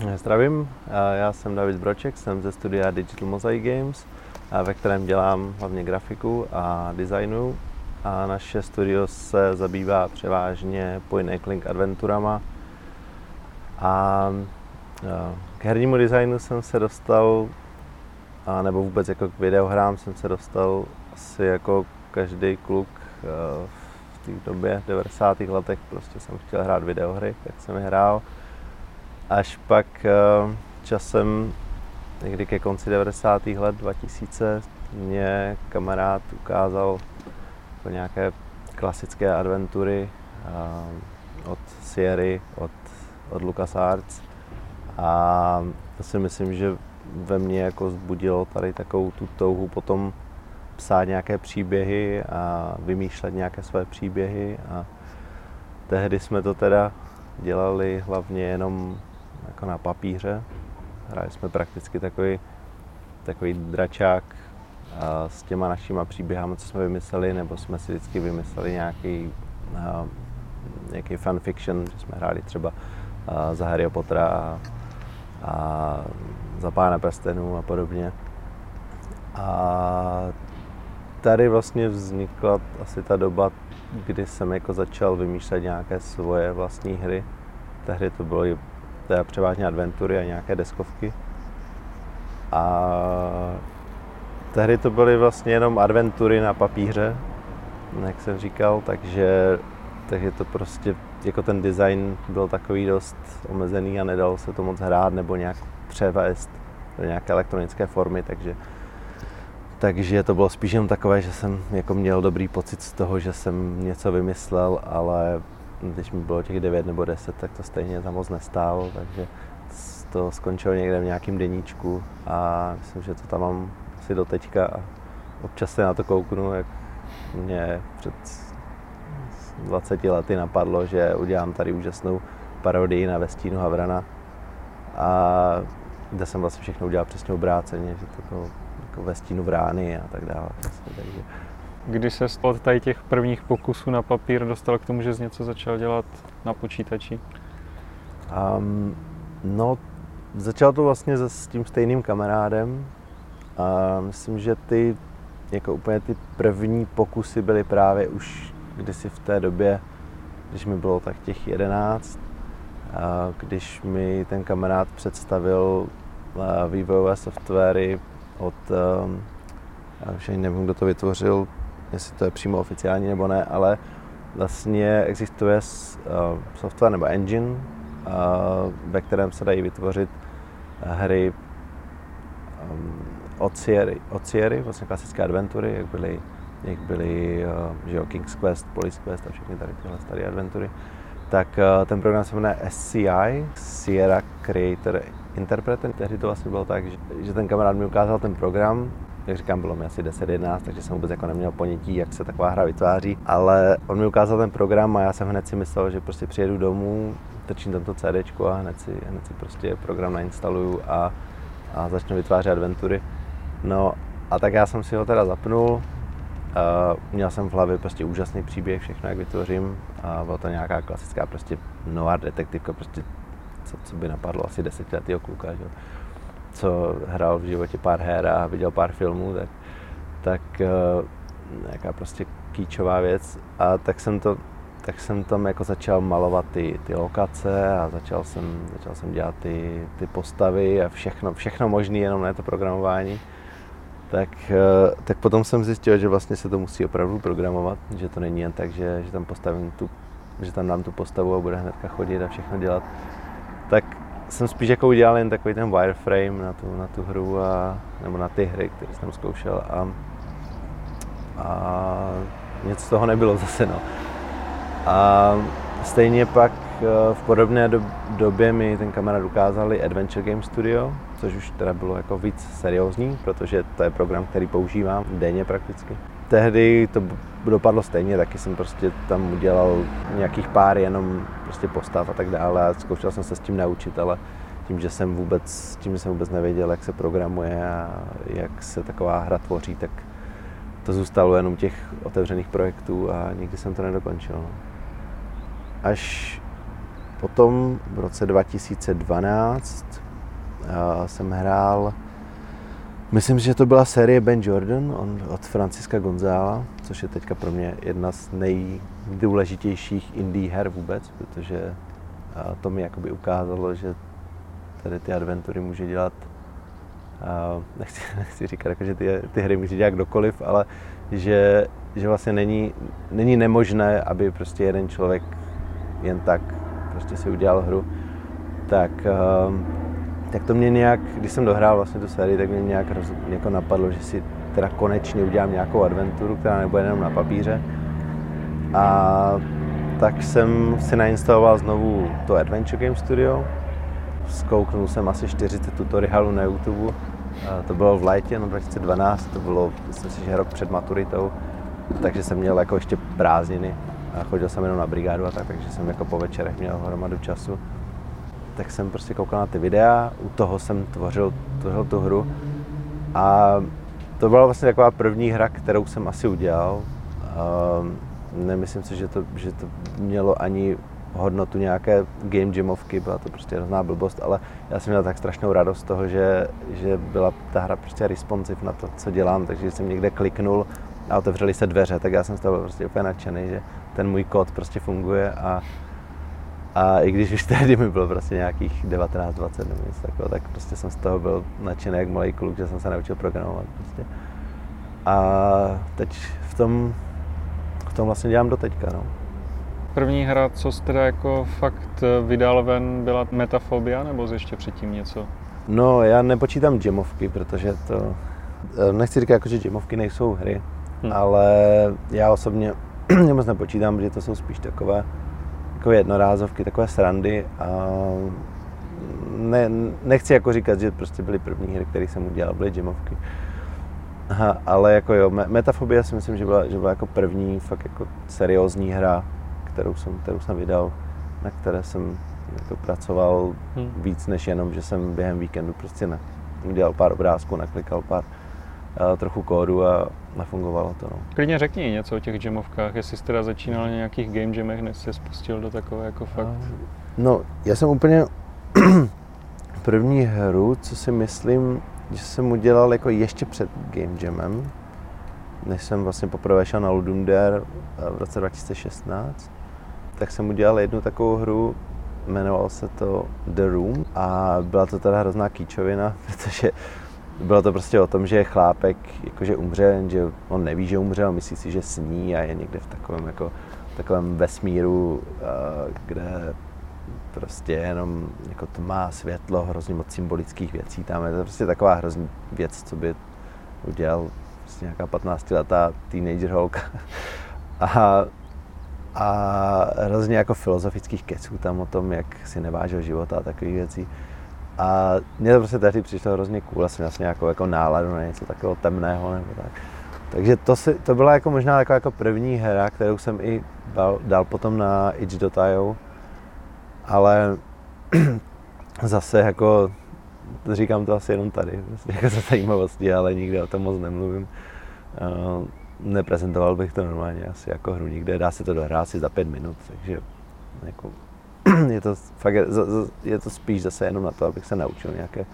Zdravím, já jsem David Broček, jsem ze studia Digital Mosaic Games, ve kterém dělám hlavně grafiku a designu. A naše studio se zabývá převážně point and adventurama. A k hernímu designu jsem se dostal, a nebo vůbec jako k videohrám jsem se dostal asi jako každý kluk v té době, v 90. letech, prostě jsem chtěl hrát videohry, tak jsem je hrál až pak eh, časem, někdy ke konci 90. let 2000, mě kamarád ukázal jako nějaké klasické adventury eh, od Sierry, od, od LucasArts a to si myslím, že ve mně jako zbudilo tady takovou tu touhu potom psát nějaké příběhy a vymýšlet nějaké své příběhy a tehdy jsme to teda dělali hlavně jenom jako na papíře. Hráli jsme prakticky takový, takový dračák s těma našima příběhama, co jsme vymysleli, nebo jsme si vždycky vymysleli nějaký, nějaký fanfiction, že jsme hráli třeba za Harry Pottera a, a za Pána prstenů a podobně. A tady vlastně vznikla asi ta doba, kdy jsem jako začal vymýšlet nějaké svoje vlastní hry. Tehdy to bylo teda převážně adventury a nějaké deskovky. A tehdy to byly vlastně jenom adventury na papíře, jak jsem říkal, takže, takže to prostě, jako ten design byl takový dost omezený a nedalo se to moc hrát nebo nějak převést do nějaké elektronické formy, takže takže to bylo spíš jenom takové, že jsem jako měl dobrý pocit z toho, že jsem něco vymyslel, ale když mi bylo těch 9 nebo 10, tak to stejně za moc nestálo, takže to skončilo někde v nějakém deníčku a myslím, že to tam mám asi do teďka a občas se na to kouknu, jak mě před 20 lety napadlo, že udělám tady úžasnou parodii na Vestínu Havrana a kde jsem vlastně všechno udělal přesně obráceně, že to bylo jako Vestínu Vrány a tak dále. Vlastně, takže Kdy se od tady těch prvních pokusů na papír dostal k tomu, že jsi něco začal dělat na počítači? Um, no, začal to vlastně s tím stejným kamarádem a myslím, že ty jako úplně ty první pokusy byly právě už kdysi v té době, když mi bylo tak těch jedenáct, a když mi ten kamarád představil vývojové softwary od, já už ani nevím, kdo to vytvořil, jestli to je přímo oficiální nebo ne, ale vlastně existuje uh, software nebo engine, uh, ve kterém se dají vytvořit hry um, od Sierry, od Sierry, vlastně klasické adventury, jak byly, jak byly že jo, King's Quest, Police Quest a všechny tady tyhle staré adventury, tak ten program se jmenuje SCI, Sierra Creator Interpreter. Tehdy to vlastně bylo tak, že, že ten kamarád mi ukázal ten program, jak říkám, bylo mi asi 10-11, takže jsem vůbec jako neměl ponětí, jak se taková hra vytváří, ale on mi ukázal ten program a já jsem hned si myslel, že prostě přijedu domů, trčím tam to CD a hned si, hned si prostě program nainstaluju a, a začnu vytvářet adventury. No a tak já jsem si ho teda zapnul, uh, měl jsem v hlavě prostě úžasný příběh, všechno jak vytvořím a byla to nějaká klasická prostě noir detektivka, prostě co, co by napadlo asi desetiletého kluka, že? Co hrál v životě pár her a viděl pár filmů, tak, tak uh, nějaká prostě kýčová věc. A tak jsem to tak jsem tam jako začal malovat ty, ty lokace a začal jsem, začal jsem dělat ty, ty postavy a všechno, všechno možné, jenom ne to programování. Tak, uh, tak potom jsem zjistil, že vlastně se to musí opravdu programovat, že to není jen tak, že, že tam postavím tu, že tam dám tu postavu a bude hnedka chodit a všechno dělat. Tak jsem spíš jako udělal jen takový ten wireframe na tu, na tu hru a, nebo na ty hry, které jsem zkoušel a, a nic z toho nebylo zase no. A stejně pak eh, v podobné do, době mi ten kamarád ukázali Adventure Game Studio, což už teda bylo jako víc seriózní, protože to je program, který používám denně prakticky. Tehdy to dopadlo stejně, taky jsem prostě tam udělal nějakých pár jenom prostě postav a tak dále a zkoušel jsem se s tím naučit, ale tím, že jsem vůbec, tím, že jsem vůbec nevěděl, jak se programuje a jak se taková hra tvoří, tak to zůstalo jenom těch otevřených projektů a nikdy jsem to nedokončil. No. Až potom v roce 2012 jsem hrál, myslím, že to byla série Ben Jordan on, od Franciska Gonzála, což je teďka pro mě jedna z nejdůležitějších indie her vůbec, protože to mi jakoby ukázalo, že tady ty adventury může dělat nechci, nechci říkat, jako, že ty, ty hry může dělat kdokoliv, ale že, že vlastně není, není nemožné, aby prostě jeden člověk jen tak prostě si udělal hru, tak, tak to mě nějak, když jsem dohrál vlastně tu sérii, tak mě nějak roz, jako napadlo, že si teda konečně udělám nějakou adventuru, která nebude jenom na papíře. A tak jsem si nainstaloval znovu to Adventure Game Studio, zkouknul jsem asi 40 tutoriálů na YouTube. To bylo v létě, no 2012, to bylo, myslím si, že rok před maturitou, takže jsem měl jako ještě prázdniny a chodil jsem jenom na brigádu a tak, takže jsem jako po večerech měl hromadu času. Tak jsem prostě koukal na ty videa, u toho jsem tvořil, tvořil tu hru a to byla vlastně taková první hra, kterou jsem asi udělal. Nemyslím si, že to, že to mělo ani hodnotu nějaké game jamovky, byla to prostě hrozná blbost, ale já jsem měl tak strašnou radost z toho, že, že byla ta hra prostě responsive na to, co dělám, takže jsem někde kliknul a otevřely se dveře, tak já jsem z toho byl prostě úplně nadšený, že ten můj kód prostě funguje a, a i když už tehdy mi bylo prostě nějakých 19, 20 nebo něco takového, tak prostě jsem z toho byl nadšený jak malý kluk, že jsem se naučil programovat prostě. A teď v tom, v tom vlastně dělám do teďka, no. První hra, co jste teda jako fakt eh, vydal ven, byla Metafobia, nebo ještě předtím něco? No, já nepočítám jamovky, protože to... Eh, nechci říkat, jako, že jamovky nejsou hry, hmm. ale já osobně moc nepočítám, protože to jsou spíš takové jako jednorázovky, takové srandy a ne, nechci jako říkat, že prostě byly první hry, které jsem udělal, byly jamovky. Aha, ale jako jo, Metafobia si myslím, že byla, že byla jako první fakt jako seriózní hra, kterou jsem, kterou jsem vydal, na které jsem jako pracoval hmm. víc než jenom, že jsem během víkendu prostě ne, udělal pár obrázků, naklikal pár trochu kódu a nafungovalo to. No. Klidně řekni něco o těch jamovkách, jestli jsi teda začínal na nějakých game jamech, než se spustil do takové jako fakt... No, já jsem úplně první hru, co si myslím, že jsem udělal jako ještě před game jamem, než jsem vlastně poprvé šel na Ludum Dare v roce 2016, tak jsem udělal jednu takovou hru, jmenovalo se to The Room a byla to teda hrozná kýčovina, protože bylo to prostě o tom, že chlápek jakože umře, že on neví, že umřel, myslí si, že sní a je někde v takovém, jako, takovém vesmíru, kde prostě jenom jako tma, světlo, hrozně moc symbolických věcí tam. Je to prostě taková hrozný věc, co by udělal prostě nějaká 15 letá teenager holka. A a hrozně jako filozofických keců tam o tom, jak si nevážil života a takových věcí. A mně to prostě tehdy přišlo hrozně cool, jsem vlastně nějakou jako náladu na něco takového temného nebo tak. Takže to, si, to byla jako možná jako, jako první hra, kterou jsem i dal, dal potom na itch.io, ale zase jako, říkám to asi jenom tady, jako za zajímavosti, ale nikdy o tom moc nemluvím. Uh, neprezentoval bych to normálně asi jako hru nikde, dá se to dohrát si za pět minut, takže jako, je to fakt, je to spíš zase jenom na to, abych se naučil nějaké,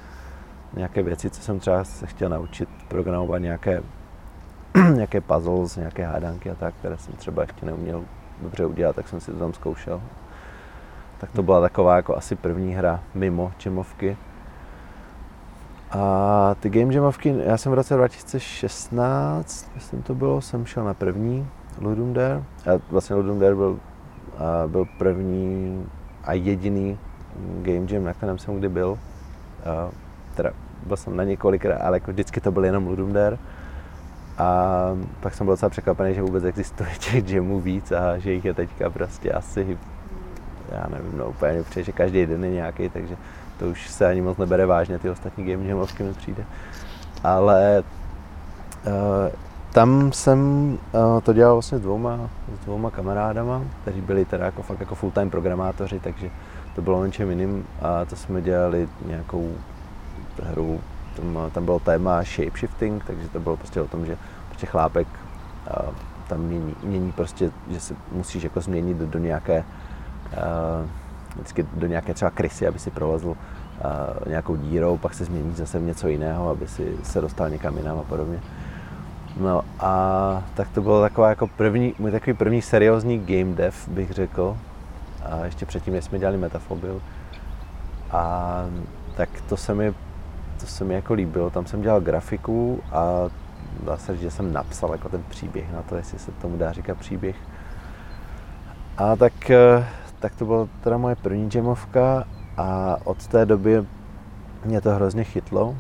nějaké věci, co jsem třeba se chtěl naučit, programovat nějaké, nějaké puzzles, nějaké hádanky a tak, které jsem třeba ještě neuměl dobře udělat, tak jsem si to tam zkoušel. Tak to byla taková jako asi první hra mimo čemovky. A ty Game Jamovky, já jsem v roce 2016, myslím to bylo, jsem šel na první Ludum Dare. A vlastně Ludum Dare byl, a byl první a jediný Game Jam, na kterém jsem kdy byl. Teda byl jsem na několikrát, ale jako vždycky to byl jenom Ludum Dare. A pak jsem byl docela překvapený, že vůbec existuje těch jamů víc a že jich je teďka prostě asi, já nevím, no úplně nepřeje, že každý den je nějaký, takže to už se ani moc nebere vážně, ty ostatní game jamovky mi přijde. Ale tam jsem uh, to dělal vlastně s dvouma, s dvouma kamarádama, kteří byli teda jako fakt jako full-time programátoři, takže to bylo něčem jiným a to jsme dělali nějakou hru, tam, tam bylo téma shapeshifting, takže to bylo prostě o tom, že prostě chlápek uh, tam mění, mění prostě, že se musíš jako změnit do, do nějaké uh, vždycky do nějaké třeba krysy, aby si prolezl uh, nějakou dírou, pak se změní zase v něco jiného, aby si se dostal někam jinam a podobně. No a tak to bylo taková jako první, můj takový první seriózní game dev, bych řekl. A ještě předtím, než jsme dělali Metafobil. A tak to se mi, to se mi jako líbilo. Tam jsem dělal grafiku a dá se říct, že jsem napsal jako ten příběh na to, jestli se tomu dá říkat příběh. A tak, eh, tak to byla teda moje první jamovka a od té doby mě to hrozně chytlo.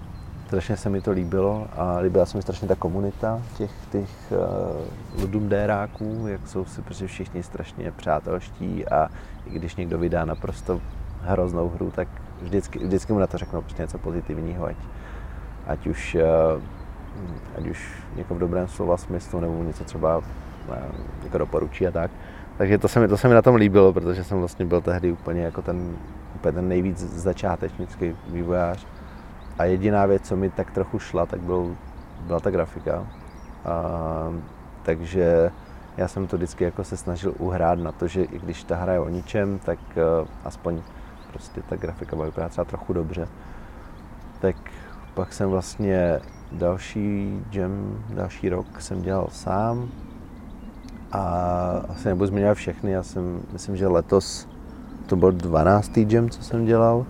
Strašně se mi to líbilo a líbila se mi strašně ta komunita těch, těch uh, ludumdéráků, jak jsou si prostě všichni strašně přátelští a i když někdo vydá naprosto hroznou hru, tak vždycky, vždycky mu na to řeknou prostě něco pozitivního, ať, ať už uh, ať už jako v dobrém slova smyslu, nebo něco třeba uh, jako doporučí a tak. Takže to se, mi, to se mi na tom líbilo, protože jsem vlastně byl tehdy úplně jako ten, úplně ten nejvíc začátečnický vývojář. A jediná věc, co mi tak trochu šla, tak byl, byla ta grafika. A, takže já jsem to vždycky jako se snažil uhrát na to, že i když ta hra je o ničem, tak uh, aspoň prostě ta grafika bude vypadat třeba trochu dobře. Tak pak jsem vlastně další jam, další rok jsem dělal sám a asi nebudu zmiňovat všechny, já jsem, myslím, že letos to byl 12. jam, co jsem dělal,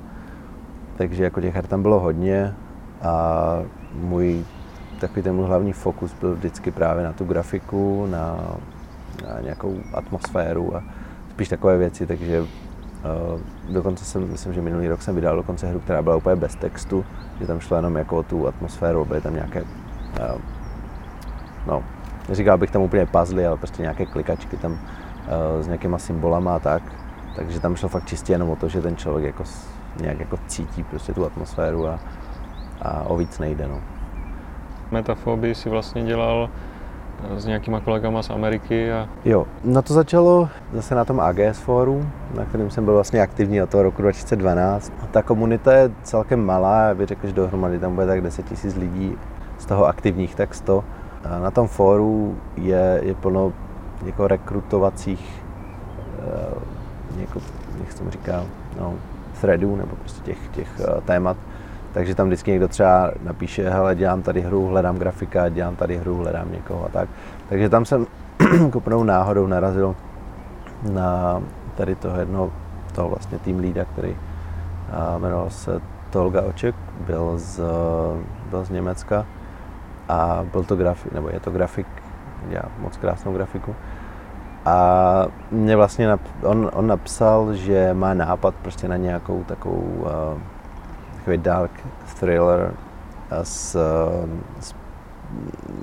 takže jako těch her tam bylo hodně a můj takový ten můj hlavní fokus byl vždycky právě na tu grafiku, na, na nějakou atmosféru a spíš takové věci, takže uh, dokonce jsem, myslím, že minulý rok jsem vydal dokonce hru, která byla úplně bez textu, že tam šlo jenom jako o tu atmosféru, byly tam nějaké, uh, no, neříkal bych tam úplně puzzle, ale prostě nějaké klikačky tam uh, s nějakýma symbolama a tak, takže tam šlo fakt čistě jenom o to, že ten člověk jako nějak jako cítí prostě tu atmosféru a, a o víc nejde. No. Metafobii si vlastně dělal eh, s nějakýma kolegama z Ameriky a... Jo, na to začalo zase na tom AGS fóru, na kterém jsem byl vlastně aktivní od toho roku 2012. Ta komunita je celkem malá, já bych řekl, že dohromady tam bude tak 10 000 lidí, z toho aktivních tak 100. A na tom fóru je, je plno jako rekrutovacích, uh, jako, jak se tomu říká, no, threadů nebo prostě těch, těch uh, témat. Takže tam vždycky někdo třeba napíše, hele, dělám tady hru, hledám grafika, dělám tady hru, hledám někoho a tak. Takže tam jsem kupnou náhodou narazil na tady toho jednoho, toho vlastně tým lída, který uh, jmenoval se Tolga Oček, byl z, byl z Německa a byl to grafik, nebo je to grafik, dělá moc krásnou grafiku. A mě vlastně, nap, on, on napsal, že má nápad prostě na nějakou takovou uh, takový dark thriller s, uh, s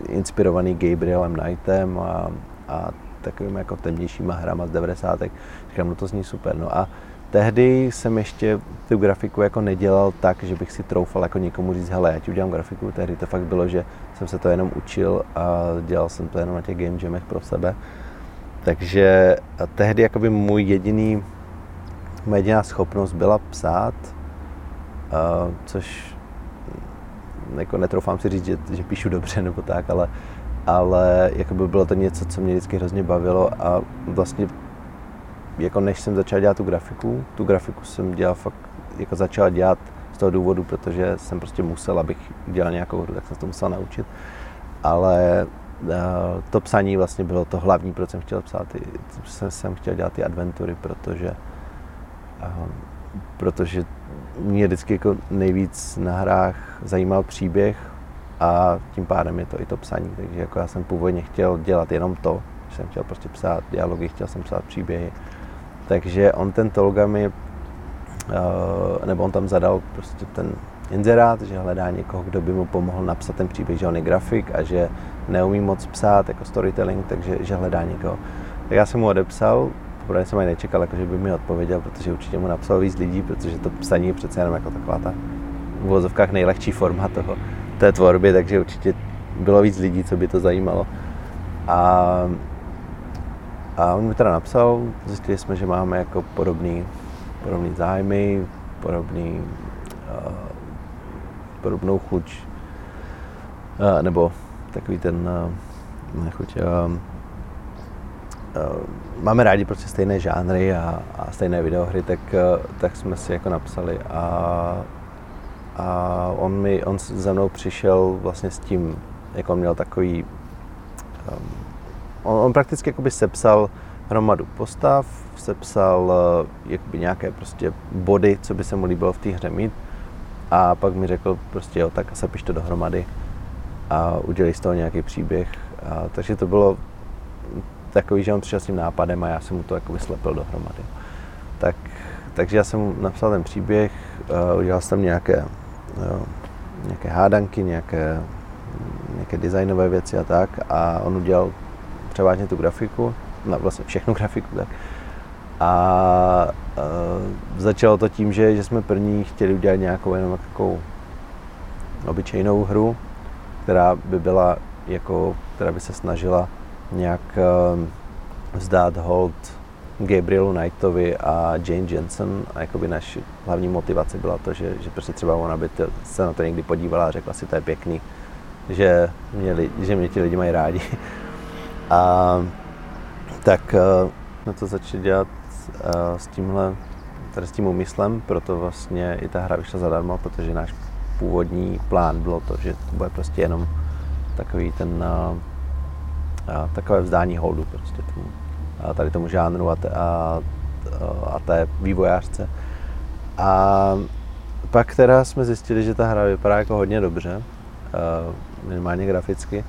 inspirovaný Gabrielem Knightem a, a takovým jako temnějšíma hrama z 90. Říkám, no to zní super. No a tehdy jsem ještě tu grafiku jako nedělal tak, že bych si troufal jako někomu říct, hele, já ti udělám grafiku. Tehdy to fakt bylo, že jsem se to jenom učil a dělal jsem to jenom na těch game jamech pro sebe. Takže tehdy jakoby můj jediný, moje jediná schopnost byla psát, uh, což jako netroufám si říct, že, že píšu dobře nebo tak, ale, ale jakoby bylo to něco, co mě vždycky hrozně bavilo a vlastně jako než jsem začal dělat tu grafiku, tu grafiku jsem dělal fakt, jako začal dělat z toho důvodu, protože jsem prostě musel, abych dělal nějakou hru, tak jsem to musel naučit. Ale to psaní vlastně bylo to hlavní, proč jsem chtěl psát, ty, jsem, jsem chtěl dělat ty adventury, protože, protože mě vždycky jako nejvíc na hrách zajímal příběh a tím pádem je to i to psaní. Takže jako já jsem původně chtěl dělat jenom to, že jsem chtěl prostě psát dialogy, chtěl jsem psát příběhy. Takže on ten Tolgami, nebo on tam zadal prostě ten inzerát, že hledá někoho, kdo by mu pomohl napsat ten příběh, že on je grafik a že neumí moc psát jako storytelling, takže že hledá někoho. Tak já jsem mu odepsal, poprvé jsem ani nečekal, jako, že by mi odpověděl, protože určitě mu napsal víc lidí, protože to psaní je přece jenom jako taková ta v vozovkách nejlehčí forma toho, té tvorby, takže určitě bylo víc lidí, co by to zajímalo. A, a on mi teda napsal, zjistili jsme, že máme jako podobný, podobný zájmy, podobný, uh, podobnou chuť, uh, nebo takový ten uh, nechuť, uh, máme rádi prostě stejné žánry a, a stejné videohry, tak, tak jsme si jako napsali a, a on, mi, on za mnou přišel vlastně s tím, jak on měl takový, um, on, on prakticky jakoby sepsal hromadu postav, sepsal jakoby nějaké prostě body, co by se mu líbilo v té hře mít a pak mi řekl prostě jo, tak se piš to dohromady a udělej z toho nějaký příběh. A, takže to bylo takový, že on přišel s tím nápadem a já jsem mu to jakoby slepil dohromady. Tak, takže já jsem napsal ten příběh, uh, udělal jsem nějaké, jo, nějaké hádanky, nějaké, nějaké designové věci a tak a on udělal převážně tu grafiku, no vlastně všechnu grafiku, tak. A uh, začalo to tím, že, že jsme první chtěli udělat nějakou jenom takovou obyčejnou hru, která by byla jako, která by se snažila nějak uh, vzdát hold Gabrielu Knightovi a Jane Jensen a jakoby naše hlavní motivace byla to, že, že prostě třeba ona by to, se na to někdy podívala a řekla si, to je pěkný, že mě, že mě ti lidi mají rádi. A tak uh, jsme to začali dělat uh, s tímhle, tady s tím úmyslem, proto vlastně i ta hra vyšla zadarmo, protože náš původní plán bylo to, že to bude prostě jenom takový ten uh, uh, takové vzdání holdu prostě tomu, uh, tady tomu žánru a, te, a, a té vývojářce. A pak teda jsme zjistili, že ta hra vypadá jako hodně dobře, minimálně graficky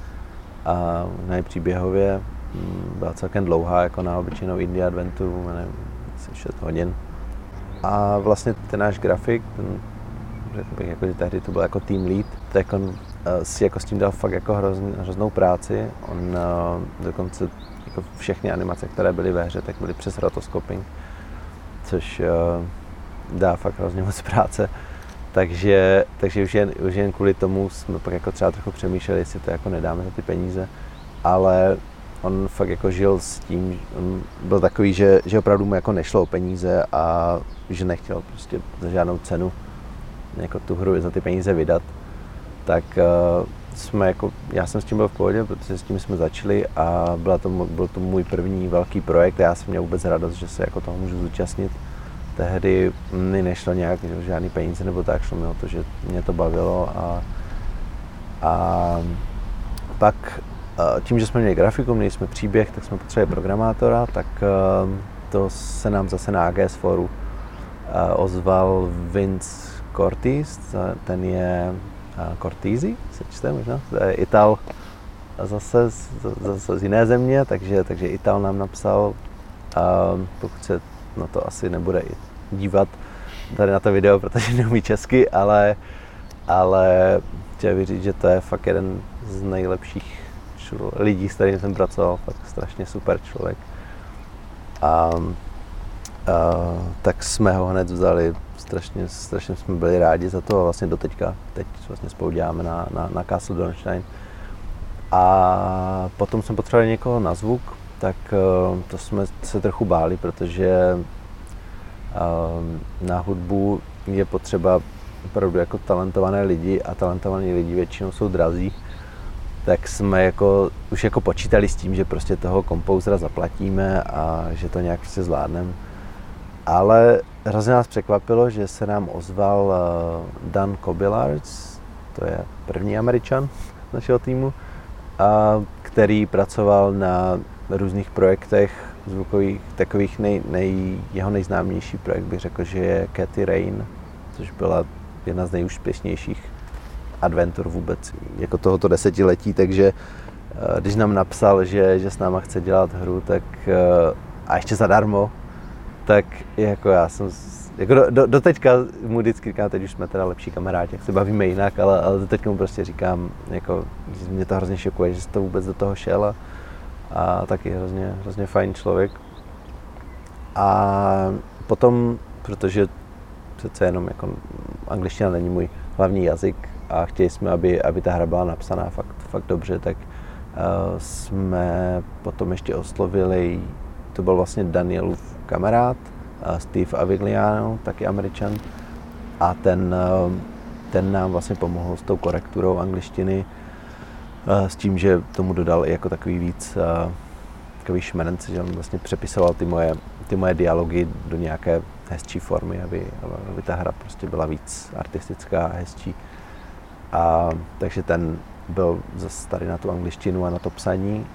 a na příběhově mm, byla celkem dlouhá, jako na obyčejnou indie adventuru, nevím, asi 6 hodin. A vlastně ten náš grafik, ten, řekl bych, jako, že tehdy to byl jako team lead, tak on uh, si jako s tím dal fakt jako hrozn, hroznou práci. On uh, dokonce jako všechny animace, které byly ve hře, tak byly přes rotoscoping, což uh, dá fakt hrozně moc práce. Takže, takže už, jen, už jen kvůli tomu jsme pak jako třeba trochu přemýšleli, jestli to jako nedáme za ty peníze, ale on fakt jako žil s tím, on byl takový, že, že opravdu mu jako nešlo o peníze a že nechtěl prostě za žádnou cenu jako tu hru za ty peníze vydat, tak uh, jsme jako, já jsem s tím byl v pohodě, protože s tím jsme začali a byla to, byl to můj první velký projekt a já jsem měl vůbec radost, že se jako toho můžu zúčastnit. Tehdy mi nešlo nějak žádný peníze nebo tak, šlo mi o to, že mě to bavilo a, a pak tím, že jsme měli grafiku, měli jsme příběh, tak jsme potřebovali programátora, tak to se nám zase na AGS foru ozval Vince Cortis, ten je Cortisi, se čte možná, to je Ital zase, zase z jiné země, takže, takže Ital nám napsal, pokud se na to asi nebude dívat tady na to video, protože neumí česky, ale, ale chtěl bych říct, že to je fakt jeden z nejlepších lidí, s kterými jsem pracoval, fakt strašně super člověk. A, a tak jsme ho hned vzali, strašně, strašně jsme byli rádi za to a vlastně do teďka, teď vlastně spolu děláme na, na, na Castle Dornstein. A potom jsme potřebovali někoho na zvuk, tak uh, to jsme se trochu báli, protože uh, na hudbu je potřeba opravdu jako talentované lidi a talentovaní lidi většinou jsou drazí tak jsme jako, už jako počítali s tím, že prostě toho kompouzera zaplatíme a že to nějak prostě zvládneme. Ale hrozně nás překvapilo, že se nám ozval uh, Dan Kobilards, to je první američan našeho týmu, a který pracoval na různých projektech zvukových, takových nej, nej, jeho nejznámější projekt bych řekl, že je Cathy Rain, což byla jedna z nejúspěšnějších adventur vůbec jako tohoto desetiletí, takže eh, když nám napsal, že, že s náma chce dělat hru, tak eh, a ještě zadarmo, tak jako já jsem, jako do, do, do teďka mu vždycky říkám, teď už jsme teda lepší kamarádi, jak se bavíme jinak, ale, ale do teďka mu prostě říkám, jako, že mě to hrozně šokuje, že jsi to vůbec do toho šel a, a taky hrozně, hrozně fajn člověk. A potom, protože přece jenom jako angličtina není můj hlavní jazyk, a chtěli jsme, aby, aby ta hra byla napsaná fakt, fakt dobře, tak uh, jsme potom ještě oslovili, to byl vlastně Danielův kamarád, Steve Avigliano, taky američan, a ten, ten nám vlastně pomohl s tou korekturou angličtiny, s tím, že tomu dodal i jako takový víc takový šmenc, že on vlastně přepisoval ty moje, ty moje dialogy do nějaké hezčí formy, aby, aby ta hra prostě byla víc artistická a hezčí. A, takže ten byl zase tady na tu angličtinu a na to psaní.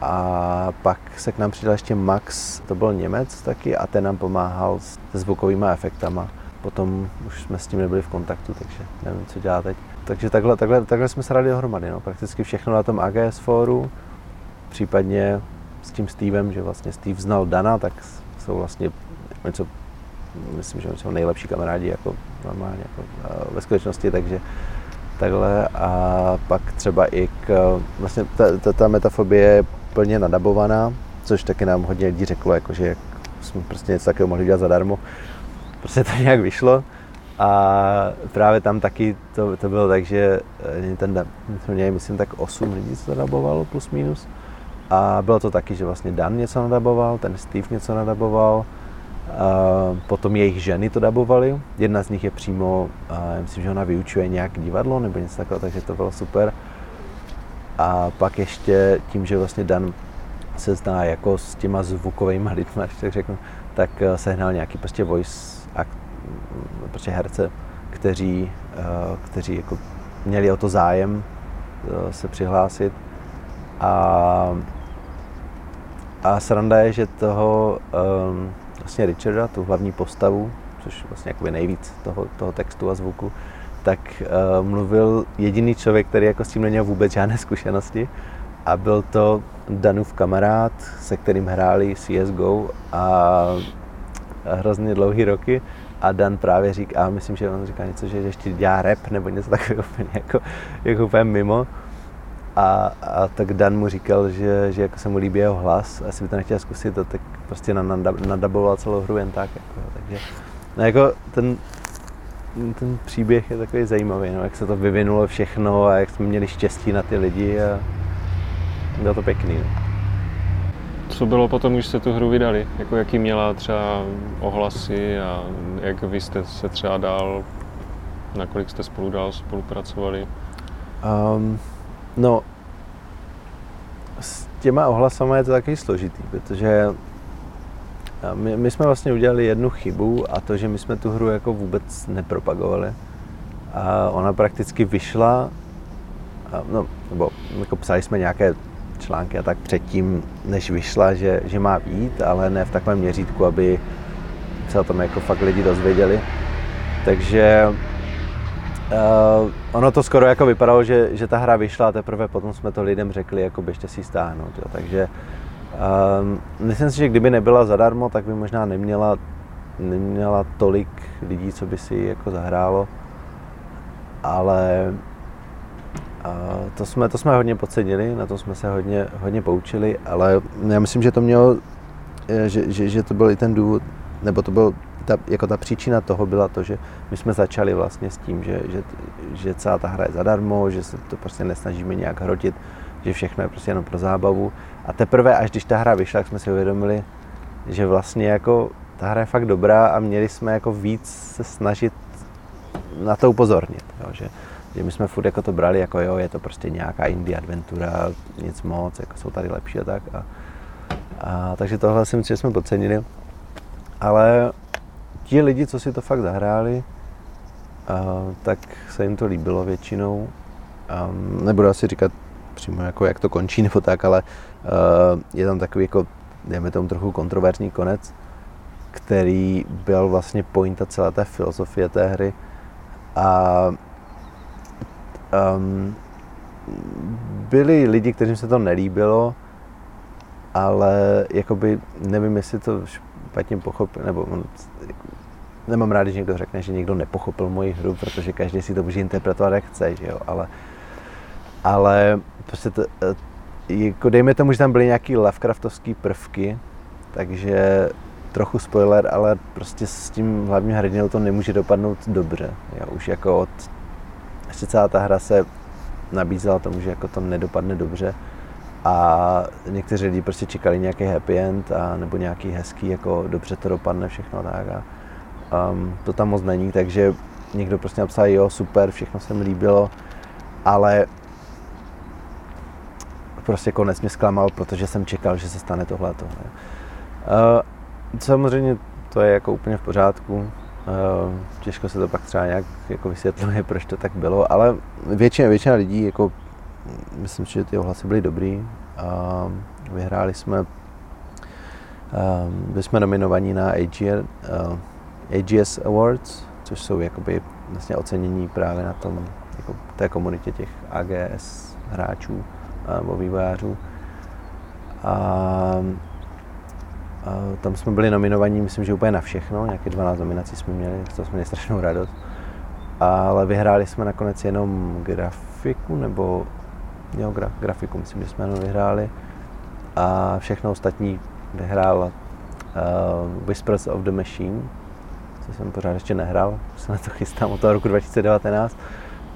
A pak se k nám přidal ještě Max, to byl Němec taky, a ten nám pomáhal se zvukovými efektama. Potom už jsme s tím nebyli v kontaktu, takže nevím, co dělá teď. Takže takhle, takhle, takhle jsme se rali dohromady, no. prakticky všechno na tom AGS fóru, případně s tím Stevem, že vlastně Steve znal Dana, tak jsou vlastně něco, myslím, že jsou nejlepší kamarádi jako normálně jako ve skutečnosti, takže takhle a pak třeba i k, vlastně ta, ta, ta metafobie plně nadabovaná, což taky nám hodně lidí řeklo, jako, že jsme prostě něco takového mohli dělat zadarmo. Prostě to nějak vyšlo. A právě tam taky to, to bylo tak, že eh, ten, jsme měli, myslím, tak 8 lidí, to nadabovalo, plus minus. A bylo to taky, že vlastně Dan něco nadaboval, ten Steve něco nadaboval, a potom jejich ženy to dabovaly. Jedna z nich je přímo, myslím, že ona vyučuje nějak divadlo nebo něco takového, takže to bylo super. A pak ještě tím, že vlastně Dan se zná jako s těma zvukovými lidmi, tak řeknu, tak eh, sehnal nějaký prostě voice act, prostě herce, kteří, eh, kteří jako měli o to zájem eh, se přihlásit. A, a sranda je, že toho um, vlastně Richarda, tu hlavní postavu, což vlastně jakoby nejvíc toho, toho textu a zvuku, tak uh, mluvil jediný člověk, který jako s tím neměl vůbec žádné zkušenosti a byl to Danův kamarád, se kterým hráli CSGO a hrozně dlouhý roky a Dan právě říká, a myslím, že on říká něco, že ještě dělá rap nebo něco takového úplně jako, jako úplně mimo. A, a, tak Dan mu říkal, že, že jako se mu líbí jeho hlas, a jestli by to nechtěl zkusit, to tak prostě nadaboval celou hru jen tak. Jako, takže no jako ten, ten příběh je takový zajímavý, no, jak se to vyvinulo všechno a jak jsme měli štěstí na ty lidi a bylo to pěkný. No. Co bylo potom, když jste tu hru vydali? Jako jaký měla třeba ohlasy a jak vy jste se třeba dál, nakolik jste spolu dál spolupracovali? Um, no, s těma ohlasama je to taky složitý, protože my, my jsme vlastně udělali jednu chybu a to, že my jsme tu hru jako vůbec nepropagovali. A ona prakticky vyšla, a, no, nebo jako psali jsme nějaké články a tak předtím, než vyšla, že, že má být, ale ne v takovém měřítku, aby se o tom jako fakt lidi dozvěděli. Takže uh, ono to skoro jako vypadalo, že, že ta hra vyšla a teprve potom jsme to lidem řekli, jako běžte si stáhnout. Jo. Takže um, myslím si, že kdyby nebyla zadarmo, tak by možná neměla, neměla tolik lidí, co by si jako zahrálo. Ale to jsme, to jsme hodně podcenili, na to jsme se hodně, hodně poučili, ale já myslím, že to mělo, eh, že, že, že to byl i ten důvod, nebo to byl ta, jako ta příčina toho byla to, že my jsme začali vlastně s tím, že, že, že celá ta hra je zadarmo, že se to prostě nesnažíme nějak hrotit, že všechno je prostě jenom pro zábavu. A teprve, až když ta hra vyšla, tak jsme si uvědomili, že vlastně jako ta hra je fakt dobrá a měli jsme jako víc se snažit na to upozornit. Jo, že, že my jsme furt jako to brali, jako jo, je to prostě nějaká indie adventura, nic moc, jako jsou tady lepší a tak. A, a, takže tohle si myslím, že jsme podcenili. Ale ti lidi, co si to fakt zahráli, a, tak se jim to líbilo většinou. A, nebudu asi říkat přímo jako jak to končí nebo tak, ale je tam takový jako, dejme tomu trochu kontroverzní konec, který byl vlastně pointa celé té filozofie té hry. A um, byli lidi, kterým se to nelíbilo, ale jakoby nevím, jestli to špatně pochopil, nebo on, nemám rád, když někdo řekne, že někdo nepochopil moji hru, protože každý si to může interpretovat, jak chce, že jo, ale, ale prostě to, eh, jako dejme tomu, že tam byly nějaký Lovecraftovský prvky, takže trochu spoiler, ale prostě s tím hlavním hrdinou to nemůže dopadnout dobře. Jo, už jako od ještě celá ta hra se nabízela tomu, že jako to nedopadne dobře a někteří lidi prostě čekali nějaký happy end a nebo nějaký hezký, jako dobře to dopadne všechno tak a um, to tam moc není, takže někdo prostě napsal, jo, super, všechno se mi líbilo, ale prostě konec mě zklamal, protože jsem čekal, že se stane tohle. Uh, samozřejmě to je jako úplně v pořádku. Uh, těžko se to pak třeba nějak jako vysvětluje, proč to tak bylo, ale většina, většina lidí, jako, myslím, že ty ohlasy byly dobrý. Uh, vyhráli jsme, uh, byli jsme nominovaní na AGR, uh, AGS Awards, což jsou jakoby vlastně ocenění právě na tom, jako té komunitě těch AGS hráčů nebo vývojářů. A, a tam jsme byli nominovaní, myslím, že úplně na všechno, nějaké 12 nominací jsme měli, to jsme měli strašnou radost. Ale vyhráli jsme nakonec jenom grafiku, nebo jo, gra, grafiku, myslím, že jsme jenom vyhráli. A všechno ostatní vyhrál uh, Whispers of the Machine, co jsem pořád ještě nehrál, se na to chystám od toho roku 2019.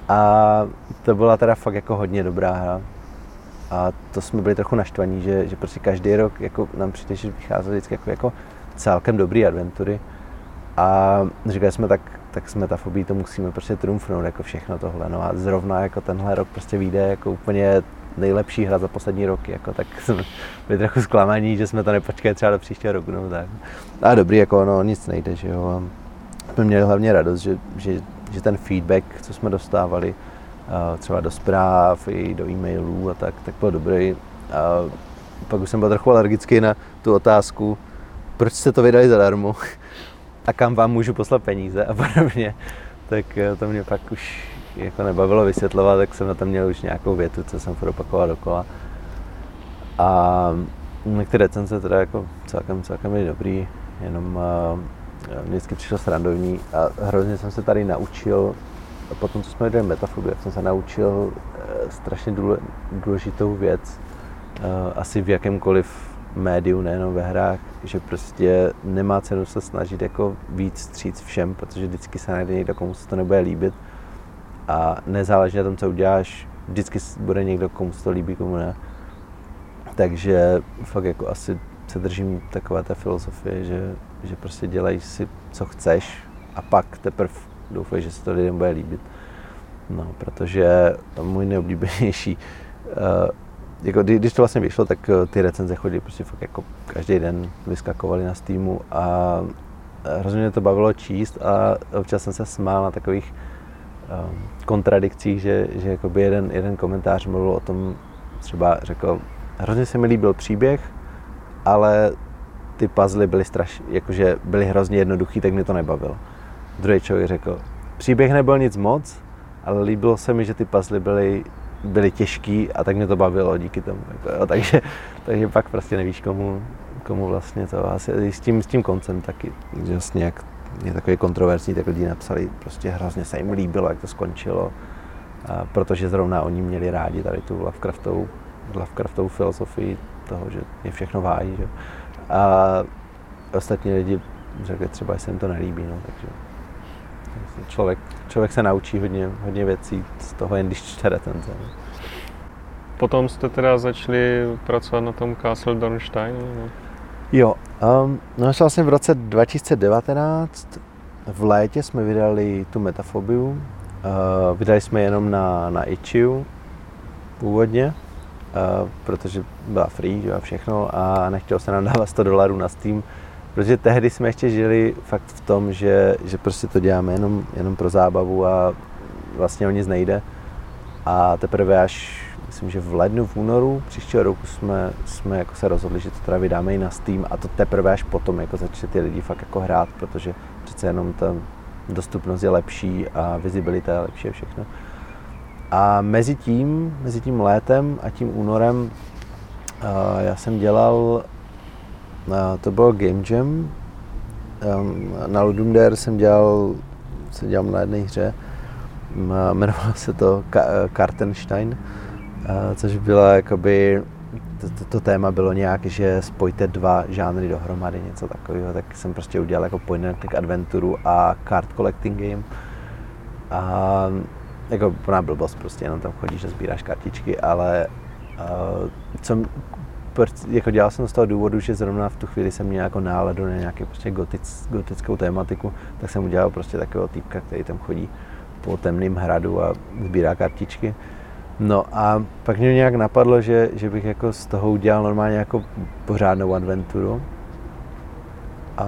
A to byla teda fakt jako hodně dobrá hra. A to jsme byli trochu naštvaní, že, že prostě každý rok jako nám přijde, že vycházely vždycky jako, jako celkem dobrý adventury. A říkali jsme, tak, tak jsme ta fobí, to musíme prostě trumfnout, jako všechno tohle. No a zrovna jako tenhle rok prostě vyjde jako úplně nejlepší hra za poslední roky, jako, tak jsme byli trochu zklamaní, že jsme to nepočkali třeba do příštího roku. No, tak. A dobrý, jako no, nic nejde, že jo. Jsme měli hlavně radost, že, že, že ten feedback, co jsme dostávali, třeba do zpráv i do e-mailů a tak, tak byl dobrý. A pak už jsem byl trochu alergický na tu otázku, proč jste to vydali zadarmo a kam vám můžu poslat peníze a podobně. Tak eh, to mě pak už jako nebavilo vysvětlovat, tak jsem na tom měl už nějakou větu, co jsem opakoval dokola. A některé recenze teda jako celkem, celkem byly dobrý, jenom uh, vždycky přišlo srandovní a hrozně jsem se tady naučil po tom, co jsme dělali metafobii, jak jsem se naučil e, strašně důležitou věc, e, asi v jakémkoliv médiu, nejenom ve hrách, že prostě nemá cenu se snažit jako víc stříc všem, protože vždycky se najde někdo, komu se to nebude líbit a nezáleží na tom, co uděláš, vždycky bude někdo, komu se to líbí, komu ne. Takže fakt jako asi se držím takové té filozofie, že, že prostě dělej si, co chceš a pak teprve doufej, že se to lidem bude líbit. No, protože můj neoblíbenější, uh, jako když to vlastně vyšlo, tak eh, ty recenze chodily prostě fakt jako každý den vyskakovaly na Steamu a hrozně mě to bavilo číst a občas jsem se smál na takových um, kontradikcích, že, že jakoby jeden, jeden komentář mluvil o tom, třeba řekl, hrozně se mi líbil příběh, ale ty puzzle byly strašně, jakože byly hrozně jednoduchý, tak mě to nebavilo. Druhý člověk řekl, příběh nebyl nic moc, ale líbilo se mi, že ty puzzle byly, byly těžký a tak mě to bavilo díky tomu. Jako, jo. Takže, takže pak prostě nevíš, komu, komu vlastně to asi s tím, s tím koncem taky, vlastně jak je takový kontroverzní, tak lidi napsali, prostě hrozně se jim líbilo, jak to skončilo, a protože zrovna oni měli rádi tady tu Lovecraftovou, Lovecraftovou filozofii toho, že je všechno vájí. Že? A ostatní lidi řekli třeba, že se jim to nelíbí, no, takže člověk, člověk se naučí hodně, hodně věcí z toho, jen když čte recenze. Potom jste teda začali pracovat na tom Castle Dornstein? No? Jo, um, no vlastně v roce 2019 v létě jsme vydali tu metafobiu. Uh, vydali jsme jenom na, na Itch.io původně, uh, protože byla free a všechno a nechtěl se nám dávat 100 dolarů na Steam, Protože tehdy jsme ještě žili fakt v tom, že, že prostě to děláme jenom, jenom pro zábavu a vlastně o nic nejde. A teprve až, myslím, že v lednu, v únoru příštího roku jsme, jsme jako se rozhodli, že to teda vydáme i na Steam a to teprve až potom jako začali ty lidi fakt jako hrát, protože přece jenom ta dostupnost je lepší a vizibilita je lepší a všechno. A mezi tím, mezi tím létem a tím únorem já jsem dělal to byl Game Jam. Na Ludum Dare jsem dělal, jsem dělal na jedné hře, jmenovalo se to Kartenstein, což byla jakoby, to, to, to téma bylo nějak, že spojte dva žánry dohromady, něco takového, tak jsem prostě udělal jako point and adventuru a card collecting game. A jako plná blbost, prostě jenom tam chodíš a sbíráš kartičky, ale uh, co, jako dělal jsem z toho důvodu, že zrovna v tu chvíli jsem měl jako náladu na nějaké prostě gotic, gotickou tématiku, tak jsem udělal prostě takového týpka, který tam chodí po temném hradu a sbírá kartičky. No a pak mě nějak napadlo, že, že bych jako z toho udělal normálně jako pořádnou adventuru. A,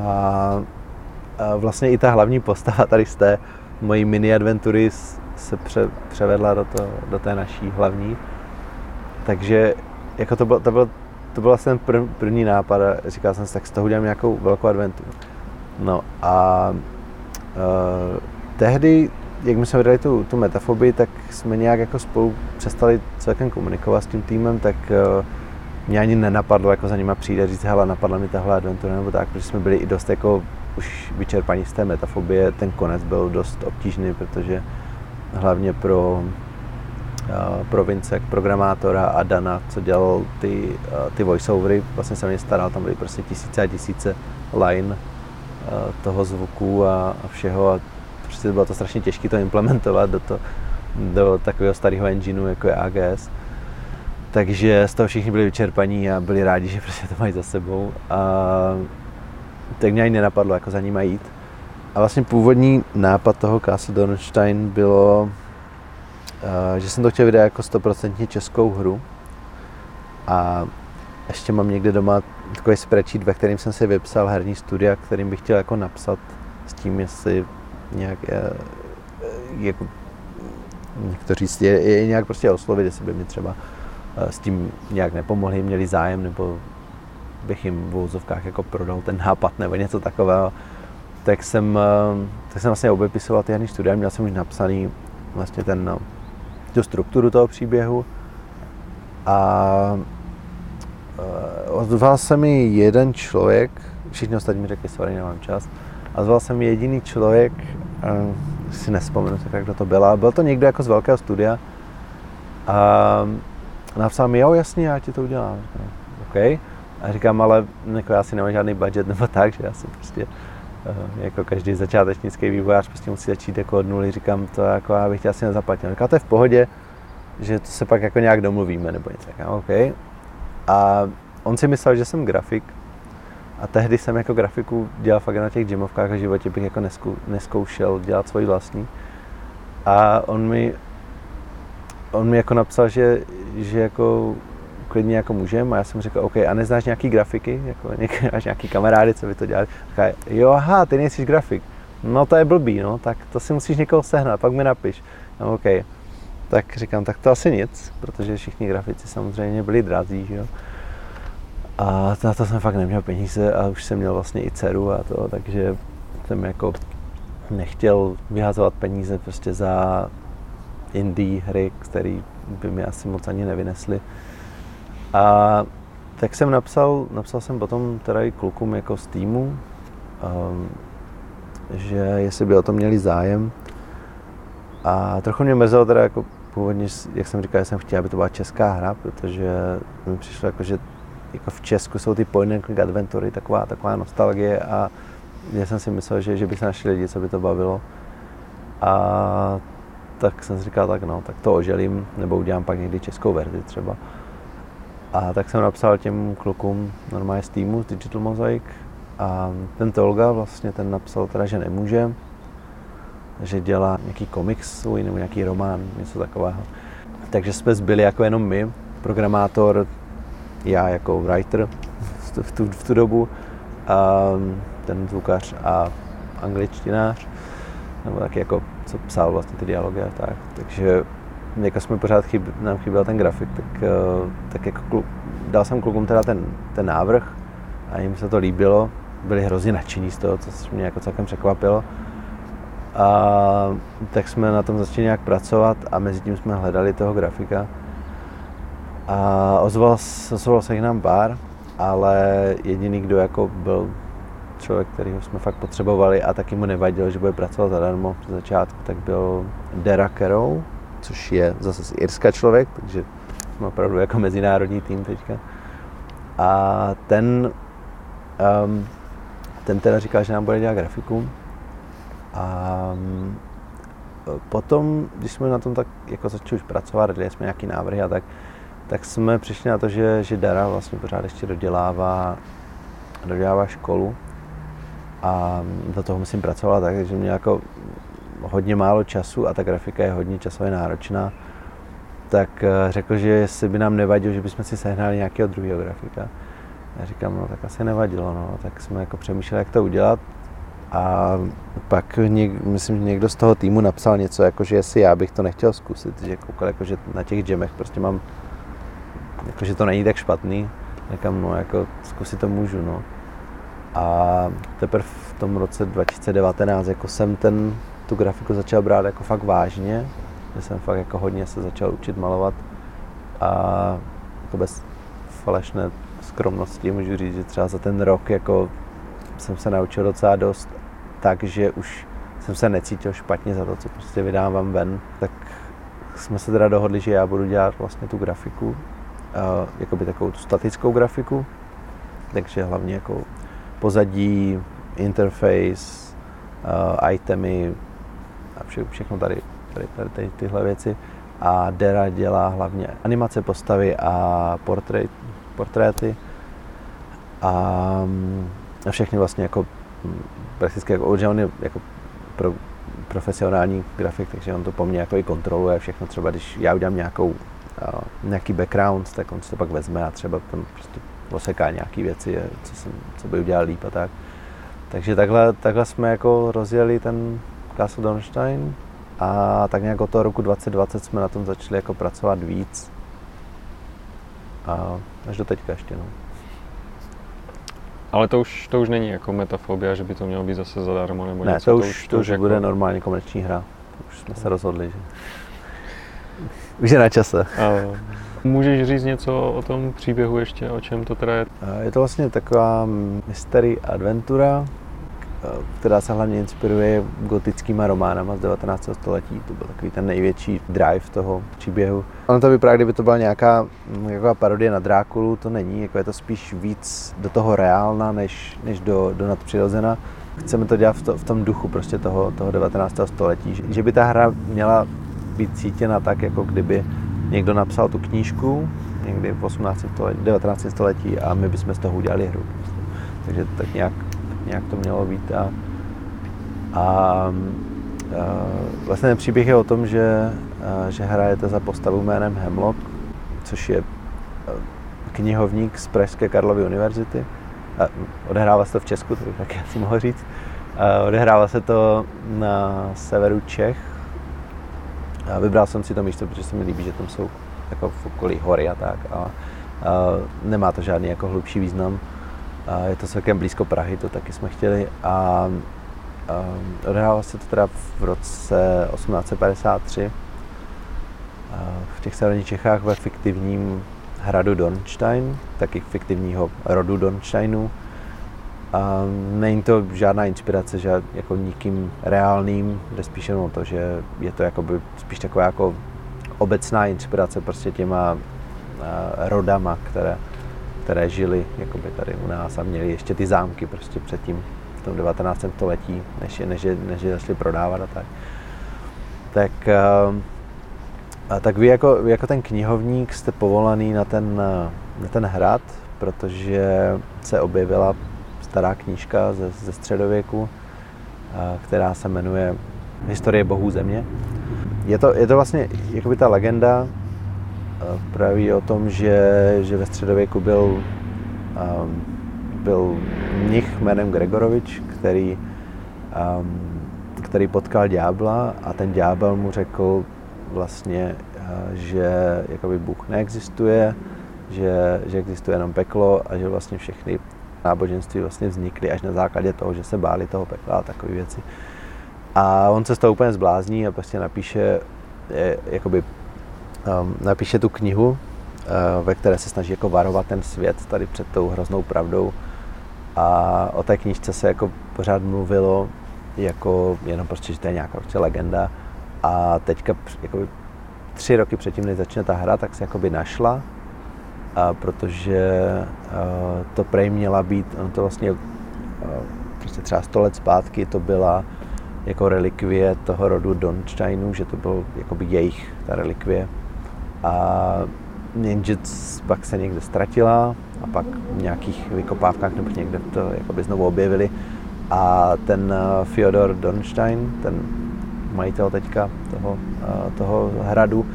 a vlastně i ta hlavní postava tady z té mojí mini adventury se pře, převedla do, to, do té naší hlavní. Takže jako to byl, to byl, to byl vlastně prv, první nápad a říkal jsem si, tak z toho udělám nějakou velkou adventuru. No a uh, tehdy jak my jsme vydali tu, tu metafobii, tak jsme nějak jako spolu přestali celkem komunikovat s tím týmem, tak uh, mě ani nenapadlo jako za nima přijít a říct, hele, napadla mi tahle adventura nebo tak, protože jsme byli i dost jako už vyčerpaní z té metafobie. Ten konec byl dost obtížný, protože hlavně pro pro Vincek, programátora a Dana, co dělal ty, uh, ty voiceovery, vlastně se mě staral, tam byly prostě tisíce a tisíce line uh, toho zvuku a, a všeho a prostě bylo to strašně těžké to implementovat do, to, do takového starého engineu, jako je AGS. Takže z toho všichni byli vyčerpaní a byli rádi, že prostě to mají za sebou. A tak mě ani nenapadlo jako za nimi jít. A vlastně původní nápad toho Castle Dornstein bylo, eh, že jsem to chtěl vydat jako stoprocentně českou hru. A ještě mám někde doma takový spreadsheet, ve kterým jsem si vypsal herní studia, kterým bych chtěl jako napsat s tím, jestli nějak eh, jako někteří je, je nějak prostě oslovit, jestli by mi třeba eh, s tím nějak nepomohli, měli zájem, nebo bych jim v úzovkách jako prodal ten nápad nebo něco takového. Tak jsem, eh, tak jsem vlastně obepisoval ty herní studia, měl jsem už napsaný vlastně ten, tu strukturu toho příběhu a ozval se mi jeden člověk, všichni ostatní mi řekli, sorry, nemám čas, a zval jsem jediný člověk, si nespomenu, tak kdo to byl, byl to někdo jako z velkého studia a napsal mi, jo jasně, já ti to udělám. OK. A říkám, ale jako já si nemám žádný budget nebo tak, že já si prostě eh, jako každý začátečnický vývojář prostě musí začít jako od nuly, říkám to jako já bych tě asi nezaplatil. Říkám, to je v pohodě, že to se pak jako nějak domluvíme nebo něco. Říkám, OK. A on si myslel, že jsem grafik, a tehdy jsem jako grafiku dělal fakt na těch gymovkách a v životě bych jako neskou, neskoušel dělat svůj vlastní. A on mi, on mi jako napsal, že, že jako klidně jako můžem a já jsem řekl, OK, a neznáš nějaký grafiky, jako máš nějaký kamarády, co by to dělali? Říká, jo, aha, ty nejsi grafik. No to je blbý, no, tak to si musíš někoho sehnat, pak mi napiš. No, OK. Tak říkám, tak to asi nic, protože všichni grafici samozřejmě byli drazí, jo. A na to jsem fakt neměl peníze a už jsem měl vlastně i dceru a to, takže jsem jako nechtěl vyhazovat peníze prostě za indie hry, které by mi asi moc ani nevynesly. A tak jsem napsal, napsal jsem potom teda i klukům jako z týmu, um, že jestli by o to měli zájem. A trochu mě mrzelo teda jako původně, jak jsem říkal, jsem chtěl, aby to byla česká hra, protože mi přišlo jako, že jako v Česku jsou ty point and click adventury, taková, taková nostalgie a já jsem si myslel, že, že by se našli lidi, co by to bavilo. A tak jsem si říkal, tak no, tak to oželím, nebo udělám pak někdy českou verzi třeba. A tak jsem napsal těm klukům normálně z týmu, z Digital Mosaic, a ten Tolga vlastně ten napsal teda, že nemůže, že dělá nějaký komiks svůj nebo nějaký román, něco takového. Takže jsme zbyli jako jenom my, programátor, já jako writer v tu, v tu dobu, a ten zvukař a angličtinář, nebo taky jako, co psal vlastně ty dialogy a tak. Takže jako jsme pořád chyb, nám chyběl ten grafik, tak, eh, tak jako kluk, dal jsem klukům teda ten, ten návrh a jim se to líbilo. Byli hrozně nadšení z toho, co mě jako celkem překvapilo. A tak jsme na tom začali nějak pracovat a mezi tím jsme hledali toho grafika. A ozval, ozval se jich nám pár, ale jediný, kdo jako byl člověk, kterýho jsme fakt potřebovali a taky mu nevadilo, že bude pracovat zadarmo při začátku, tak byl Dera Carrow, což je zase z Irska člověk, takže jsme opravdu jako mezinárodní tým teďka. A ten, um, ten teda říkal, že nám bude dělat grafiku. A um, potom, když jsme na tom tak jako začali už pracovat, dělali jsme nějaký návrhy a tak, tak jsme přišli na to, že, že Dara vlastně pořád ještě dodělává, dodělává školu a do toho musím pracovat tak, že mě jako hodně málo času a ta grafika je hodně časově náročná. tak eh, řekl, že jestli by nám nevadilo, že bychom si sehnali nějakého druhého grafika. Já říkám, no tak asi nevadilo, no. tak jsme jako přemýšleli, jak to udělat. A pak něk, myslím, že někdo z toho týmu napsal něco, jako že jestli já bych to nechtěl zkusit, že koukal, jako, že na těch jamech prostě mám, jako, že to není tak špatný. Říkám, no jako zkusit to můžu, no. A teprve v tom roce 2019 jako jsem ten, tu grafiku začal brát jako fakt vážně, že jsem fakt jako hodně se začal učit malovat a jako bez falešné skromnosti můžu říct, že třeba za ten rok jako jsem se naučil docela dost takže už jsem se necítil špatně za to, co prostě vydávám ven, tak jsme se teda dohodli, že já budu dělat vlastně tu grafiku, uh, by takovou tu statickou grafiku, takže hlavně jako pozadí, interface, itemy vše, všechno tady, tady, tady, tady tyhle věci. A Dera dělá hlavně animace postavy a portrét, portréty a, a všechny vlastně jako prakticky jako, že on je jako pro, profesionální grafik, takže on to po mně jako i kontroluje všechno. Třeba když já udělám nějakou, nějaký background, tak on si to pak vezme a třeba tam prostě oseká nějaké věci, co, jsem, co by udělal líp a tak. Takže takhle, takhle jsme jako rozjeli ten Castle Dornstein a tak nějak od toho roku 2020 jsme na tom začali jako pracovat víc. A až do teďka ještě. No. Ale to už, to už není jako metafobia, že by to mělo být zase zadarmo nebo ne, něco. to už, to už, to už jako... bude normálně komerční hra. Už jsme se rozhodli, že už je na čase. A můžeš říct něco o tom příběhu ještě, o čem to teda je? Je to vlastně taková mystery adventura, která se hlavně inspiruje gotickýma románama z 19. století. To byl takový ten největší drive toho příběhu. Ono to vypadá, kdyby to byla nějaká, nějaká parodie na Drákulu, to není, jako je to spíš víc do toho reálna, než, než do, do nadpřirozena. Chceme to dělat v, to, v tom duchu prostě toho, toho 19. století, že, že by ta hra měla být cítěna tak, jako kdyby někdo napsal tu knížku někdy v 18. století, 19. století a my bychom z toho udělali hru. Takže tak nějak nějak to mělo být. A, a, a vlastně ten příběh je o tom, že, a, že hrajete za postavu jménem Hemlock, což je knihovník z Pražské Karlovy univerzity. A odehrává se to v Česku, to bych taky asi mohl říct. A odehrává se to na severu Čech. A vybral jsem si to místo, protože se mi líbí, že tam jsou jako v okolí hory a tak. A, a nemá to žádný jako hlubší význam. Je to celkem blízko Prahy, to taky jsme chtěli. A odehrávalo se to teda v roce 1853 v těch severních Čechách ve fiktivním hradu Dornstein, taky fiktivního rodu Dornsteinů. A není to žádná inspirace, že jako nikým reálným, jde spíš jenom to, že je to jakoby spíš taková jako obecná inspirace prostě těma rodama, které, které žili jakoby tady u nás a měli ještě ty zámky prostě předtím v tom 19. století, než je, než je, než je začali prodávat a tak. Tak, eh, a tak vy jako, vy jako ten knihovník jste povolaný na ten, eh, na ten hrad, protože se objevila stará knížka ze, ze středověku, eh, která se jmenuje Historie bohů země. Je to, je to vlastně jakoby ta legenda, praví o tom, že, že ve středověku byl, um, byl mnich jménem Gregorovič, který, um, který potkal ďábla a ten ďábel mu řekl vlastně, uh, že jakoby Bůh neexistuje, že, že existuje jenom peklo a že vlastně všechny náboženství vlastně vznikly až na základě toho, že se báli toho pekla a takové věci. A on se z toho úplně zblázní a prostě napíše jakoby napíše tu knihu, uh, ve které se snaží jako varovat ten svět tady před tou hroznou pravdou. A o té knížce se jako pořád mluvilo jako jenom prostě, že to je nějaká prostě legenda. A teďka jako tři roky předtím, než začne ta hra, tak se jakoby našla, a protože uh, to prej měla být, on to vlastně uh, prostě třeba sto let zpátky to byla jako relikvie toho rodu Donsteinů, že to byl jakoby jejich ta relikvie a jenže pak se někde ztratila a pak v nějakých vykopávkách nebo někde to jakoby znovu objevili. A ten eh, Fyodor Dornstein, ten majitel teďka toho, eh, toho hradu,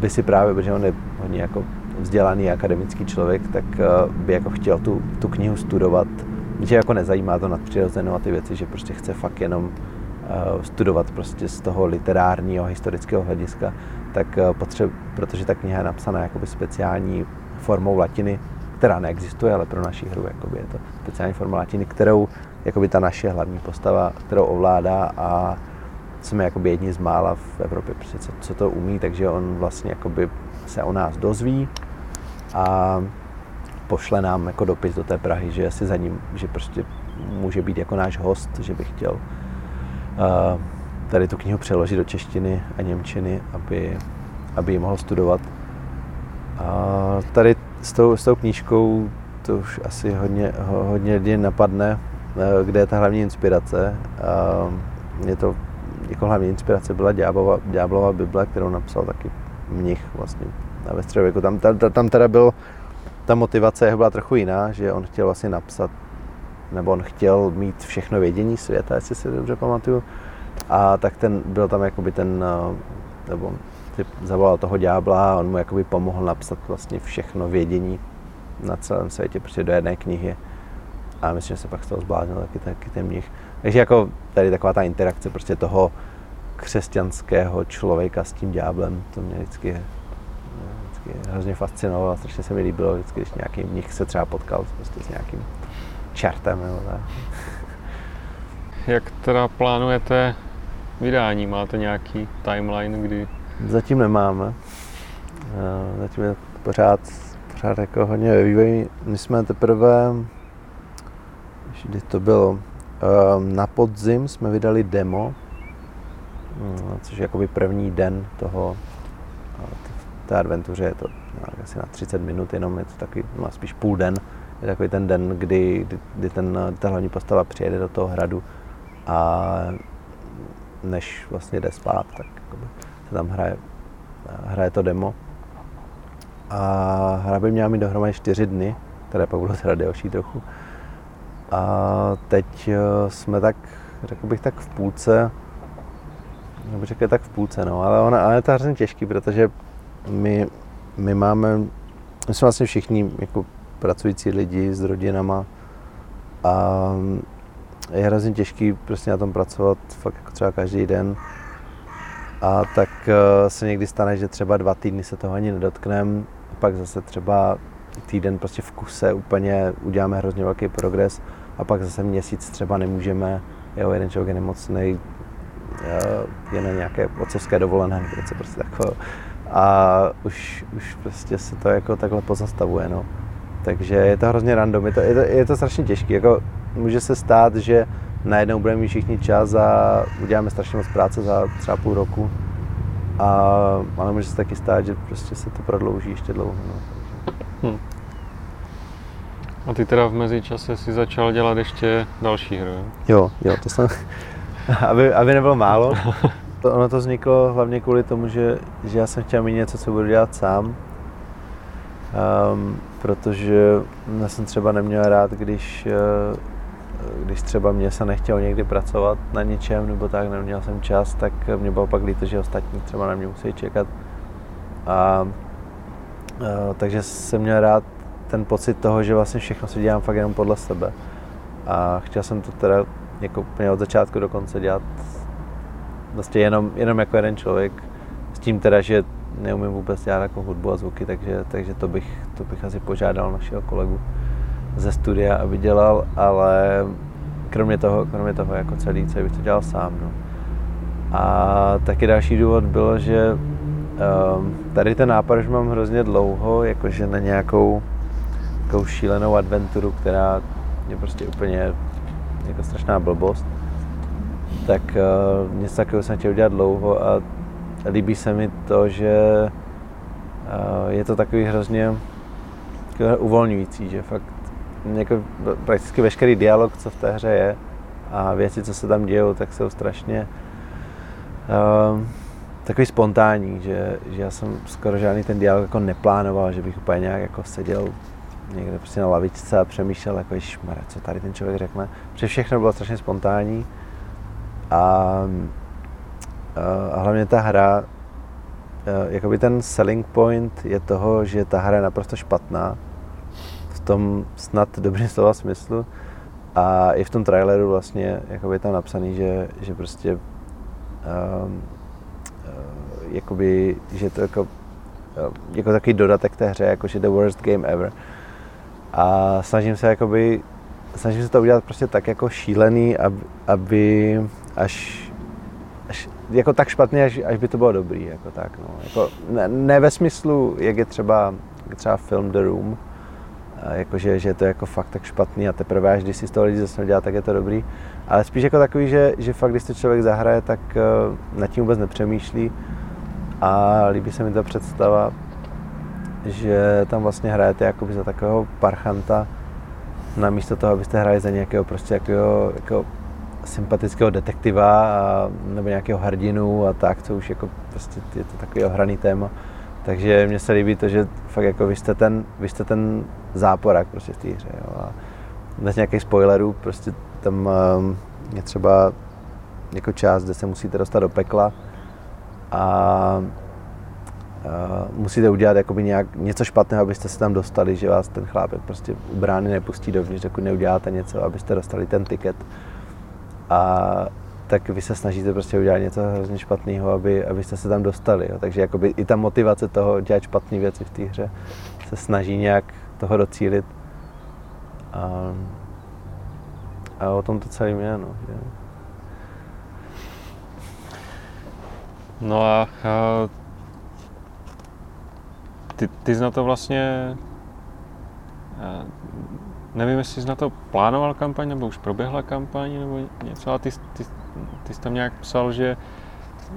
by si právě, protože on je hodně jako vzdělaný akademický člověk, tak by jako chtěl tu, tu knihu studovat, že jako nezajímá to nadpřirozenou a ty věci, že prostě chce fakt jenom studovat prostě z toho literárního, historického hlediska, tak uh, potřeb, protože ta kniha je napsaná jakoby speciální formou latiny, která neexistuje, ale pro naši hru jakoby je to speciální forma latiny, kterou jakoby ta naše hlavní postava, kterou ovládá a jsme jakoby jedni z mála v Evropě, prostě co, co to umí, takže on vlastně jakoby se o nás dozví a pošle nám jako dopis do té Prahy, že si za ním, že prostě může být jako náš host, že by chtěl uh, tady tu knihu přeložit do češtiny a němčiny, aby, aby ji mohl studovat. A tady s tou, s tou knížkou to už asi hodně, hodně lidí napadne, eh, kde je ta hlavní inspirace. Je to, jako hlavní inspirace byla Ďáblova, Ďáblova Bible, kterou napsal taky mnich vlastně ve středověku. Tam, tam, tam teda byl, ta motivace byla trochu jiná, že on chtěl vlastně napsat, nebo on chtěl mít všechno vědění světa, jestli si dobře pamatuju. A tak ten, byl tam jakoby ten, eh, nebo zavolal toho ďábla a on mu jakoby pomohl napsat vlastně všechno vědění na celém světě, prostě do jedné knihy. A myslím, že se pak z toho zbláznil taky, taky ten mnich. Takže jako tady taková ta interakce prostě toho křesťanského člověka s tím ďáblem, to mě vždycky, vždycky hrozně fascinovalo a strašně se mi líbilo vždycky, když nějaký mnich se třeba potkal prostě s nějakým čertem nebo tak. Jak teda plánujete vydání? Máte nějaký timeline, kdy Zatím nemáme. Eh, zatím je pořád, pořád jako hodně ve vývoji. My jsme teprve, kdy to bylo, eh, na podzim jsme vydali demo, hm, což je jakoby první den toho, eh, té adventuře, je to asi na 30 minut, jenom je to takový, no spíš půl den, je takový ten den, kdy, kdy, kdy ten, ta hlavní postava přijede do toho hradu a než vlastně jde spát, tak se tam hraje, hraje to demo. A hra by měla mít dohromady čtyři dny, které pak budou teda delší trochu. A teď eh, jsme tak, řekl bych tak v půlce, nebo řekl tak v půlce, no, ale, ona, ale je to hrozně těžký, protože my, my máme, my jsme vlastně všichni jako pracující lidi s rodinama a je hrozně těžký prostě na tom pracovat fakt jako třeba každý den a tak eh, se někdy stane, že třeba dva týdny se toho ani nedotkneme, pak zase třeba týden prostě v kuse úplně uděláme hrozně velký progres a pak zase měsíc třeba nemůžeme, jo, jeden člověk je nemocný, eh, je na nějaké otcovské dovolené nebo něco prostě takového. A už, už prostě se to jako takhle pozastavuje, no. Takže je to hrozně random, je to, je to, je to strašně těžké. Jako může se stát, že najednou budeme mít všichni čas a uděláme strašně moc práce za třeba půl roku. A, ale může se taky stát, že prostě se to prodlouží ještě dlouho. No. Hmm. A ty teda v mezičase si začal dělat ještě další hru, jo? Jo, to jsem, aby, aby nebylo málo. To, ono to vzniklo hlavně kvůli tomu, že, že já jsem chtěl mít něco, co budu dělat sám. Um, protože já jsem třeba neměl rád, když uh, když třeba mě se nechtělo někdy pracovat na něčem nebo tak, neměl jsem čas, tak mě bylo pak líto, že ostatní třeba na mě musí čekat. A, a takže jsem měl rád ten pocit toho, že vlastně všechno si dělám fakt jenom podle sebe. A chtěl jsem to teda jako úplně od začátku do konce dělat vlastně jenom, jenom jako jeden člověk. S tím teda, že neumím vůbec dělat jako hudbu a zvuky, takže, takže to, bych, to bych asi požádal našeho kolegu ze studia, aby dělal, ale kromě toho, kromě toho jako celý, celý bych to dělal sám. No. A taky další důvod bylo, že um, tady ten nápad už mám hrozně dlouho, jakože na nějakou takovou šílenou adventuru, která je prostě úplně jako strašná blbost. Tak uh, něco takového jsem chtěl udělat dlouho a líbí se mi to, že uh, je to takový hrozně uvolňující, že fakt jako prakticky veškerý dialog, co v té hře je a věci, co se tam dějou, tak jsou strašně uh, takový spontánní, že, že já jsem skoro žádný ten dialog jako neplánoval, že bych úplně nějak jako seděl někde prostě na lavičce a přemýšlel, jako ježišmarja, co tady ten člověk řekne. Protože všechno bylo strašně spontánní a, a hlavně ta hra jakoby ten selling point je toho, že ta hra je naprosto špatná, v tom snad dobrým slova smyslu, a i v tom traileru vlastně jakoby tam napsaný, že, že prostě um, jakoby, že to jako, uh, jako takový dodatek té hře, jako že the worst game ever. A snažím se jakoby, snažím se to udělat prostě tak jako šílený, aby, aby až, až jako tak špatný, až, až by to bylo dobrý, jako tak, no. Jako, ne, ne, ve smyslu, jak je třeba, třeba film The Room, jakože, že je to jako fakt tak špatný a teprve až když si z toho lidi zase dělá, tak je to dobrý. Ale spíš jako takový, že, že fakt, když to člověk zahraje, tak uh, nad tím vůbec nepřemýšlí a líbí se mi ta představa, že tam vlastně hrajete jakoby za takového parchanta, namísto toho, abyste hráli za nějakého prostě jakého, jako sympatického detektiva a, nebo nějakého hrdinu a tak, co už jako prostě je to takový ohraný téma. Takže mně se líbí to, že fakt jako vy jste ten, vy jste ten záporák prostě v té hře. Jo. A bez nějakých spoilerů, prostě tam um, je třeba jako část, kde se musíte dostat do pekla a Uh, musíte udělat jakoby nějak, něco špatného, abyste se tam dostali, že vás ten chlápek prostě u brány nepustí dovnitř, dokud neuděláte něco, abyste dostali ten tiket. A tak vy se snažíte prostě udělat něco hrozně špatného, aby, abyste se tam dostali. Jo. Takže jakoby i ta motivace toho dělat špatné věci v té hře se snaží nějak toho docílit. A, a o tom to celé je. No, že... no a, a ty, ty jsi na to vlastně nevím, jestli jsi na to plánoval kampaň, nebo už proběhla kampaň, nebo něco, ale ty, ty, ty jsi tam nějak psal, že,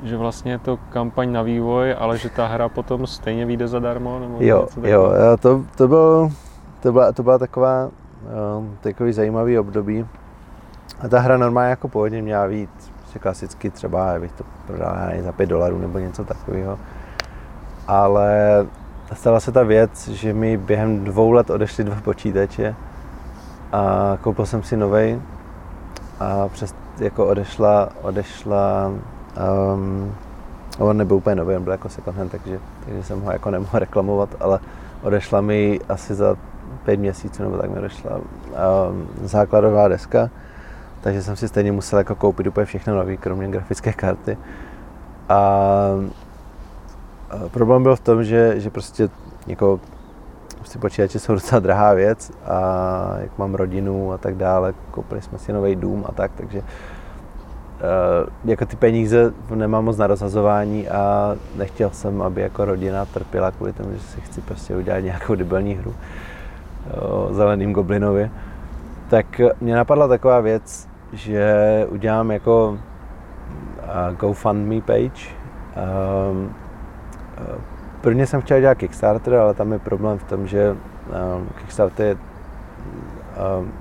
že vlastně je to kampaň na vývoj, ale že ta hra potom stejně vyjde zadarmo? Nebo jo, jo, to, to, byl, to, byla, to byla taková um, takový zajímavý období. A ta hra normálně jako původně měla víc, prostě klasicky třeba, bych to prodal za 5 dolarů nebo něco takového. Ale stala se ta věc, že mi během dvou let odešly dva počítače a koupil jsem si novej a přes, jako odešla, odešla um, on nebyl úplně nový, on byl jako second hand, takže, takže jsem ho jako nemohl reklamovat, ale odešla mi asi za pět měsíců, nebo tak mi odešla um, základová deska, takže jsem si stejně musel jako koupit úplně všechno nové, kromě grafické karty. A, a problém byl v tom, že, že prostě jako prostě počítače jsou docela drahá věc a jak mám rodinu a tak dále, koupili jsme si nový dům a tak, takže uh, jako ty peníze nemám moc na rozhazování a nechtěl jsem, aby jako rodina trpěla kvůli tomu, že si chci prostě udělat nějakou debilní hru o zeleným goblinovi. Tak mě napadla taková věc, že udělám jako uh, GoFundMe page, um, Prvně jsem chtěl dělat Kickstarter, ale tam je problém v tom, že um, Kickstarter um,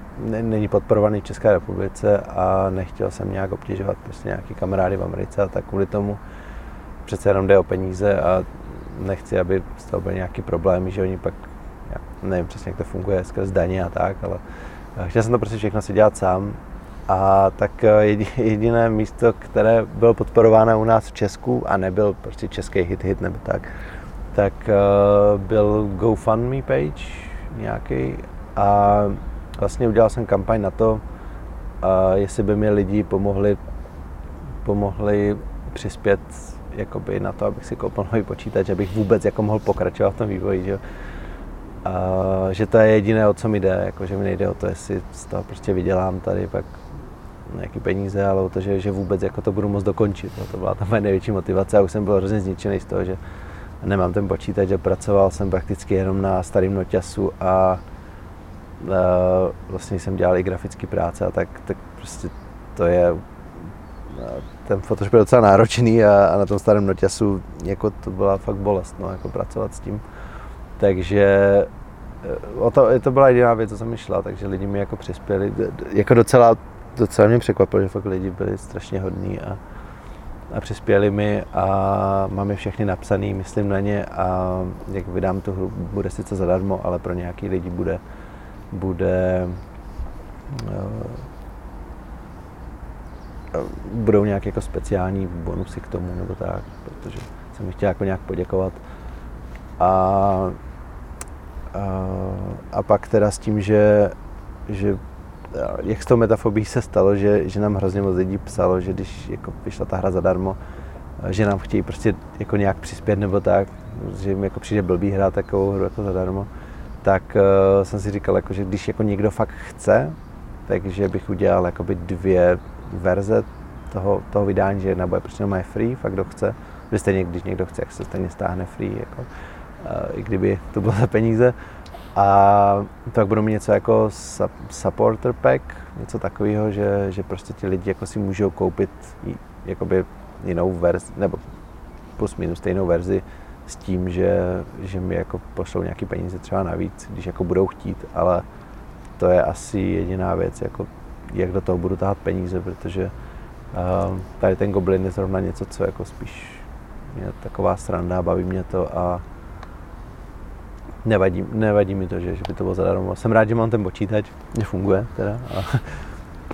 není podporovaný v České republice a nechtěl jsem nějak obtěžovat prostě nějaký kamarády v Americe a tak kvůli tomu. Přece jenom jde o peníze a nechci, aby z toho byly nějaký problémy, že oni pak, já nevím přesně, jak to funguje skrz daně a tak, ale chtěl jsem to prostě všechno si dělat sám. A tak eh, jediné místo, které bylo podporováno u nás v Česku a nebyl prostě český hit hit nebo tak, tak uh, byl GoFundMe page nějaký a vlastně udělal jsem kampaň na to, uh, jestli by mi lidi pomohli, pomohli přispět jakoby na to, abych si koupil nový počítač, abych vůbec jako mohl pokračovat v tom vývoji, že A, že to je jediné, o co mi jde, jako, že mi nejde o to, jestli z toho prostě vydělám tady pak nějaký peníze, ale o to, že, že vůbec jako to budu moct dokončit. No, to byla ta moje největší motivace a už jsem byl hrozně zničený z toho, že nemám ten počítač a pracoval jsem prakticky jenom na starém noťasu a, a vlastně jsem dělal i grafické práce a tak, tak prostě to je ten Photoshop je docela náročný a, a na tom starém noťasu jako to byla fakt bolest, no, jako pracovat s tím. Takže e, o to, to byla jediná věc, co jsem myšla, takže lidi mi jako přispěli. Jako docela, docela mě překvapilo, že fakt lidi byli strašně hodní a, a přispěli mi a mám je všechny napsaný, myslím na ně a jak vydám tu hru, bude sice zadarmo, ale pro nějaký lidi bude, bude uh, budou nějaké jako speciální bonusy k tomu nebo tak, protože jsem mi chtěl jako nějak poděkovat. A, a, a pak teda s tím, že, že jak s tou metafobí se stalo, že, že nám hrozně moc lidí psalo, že když jako vyšla ta hra zadarmo, že nám chtějí prostě jako nějak přispět nebo tak, že jim jako přijde blbý hrát takovou hru jako zadarmo, tak uh, jsem si říkal, jako, že když jako někdo fakt chce, takže bych udělal jakoby dvě verze toho, toho vydání, že jedna bude prostě má free, fakt kdo chce, že stejně když někdo chce, jak se stejně stáhne free, jako, uh, i kdyby to bylo za peníze. A tak budou mít něco jako supporter pack, něco takového, že, že prostě ti lidi jako si můžou koupit jakoby jinou verzi, nebo plus minus stejnou verzi s tím, že, že mi jako pošlou nějaký peníze třeba navíc, když jako budou chtít, ale to je asi jediná věc, jako jak do toho budu tahat peníze, protože uh, tady ten Goblin je zrovna něco, co jako spíš je taková sranda, baví mě to a nevadí, nevadí mi to, že, že by to bylo zadarmo. Jsem rád, že mám ten počítač, že funguje teda a,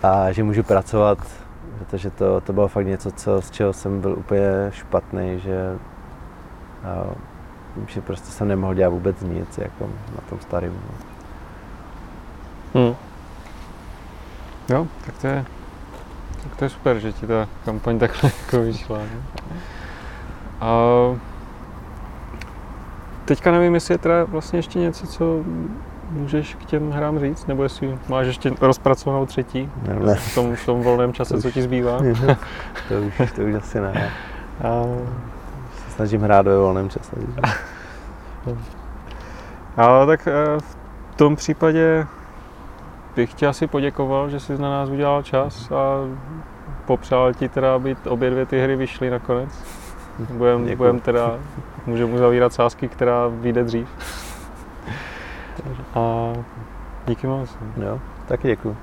a že můžu pracovat protože to, to bylo fakt něco, co, z čeho jsem byl úplně špatný, že, a, že prostě jsem nemohl dělat vůbec nic jako na tom starém. No. Hmm. Jo, tak to je, tak to je super, že ti ta kampaň takhle jako vyšla. Ne? A teďka nevím, jestli je teda vlastně ještě něco, co můžeš k těm hrám říct? Nebo jestli máš ještě rozpracovanou třetí ne, ne. V, tom, v tom volném čase, co ti zbývá? to, už, to už asi ne. A... Se snažím hrát ve volném čase. Ale tak eh, v tom případě bych ti asi poděkoval, že jsi na nás udělal čas a popřál ti teda, aby obě dvě ty hry vyšly nakonec. Budeme budem teda, můžeme uzavírat sázky, která vyjde dřív. A díky moc. Jo, taky děkuji.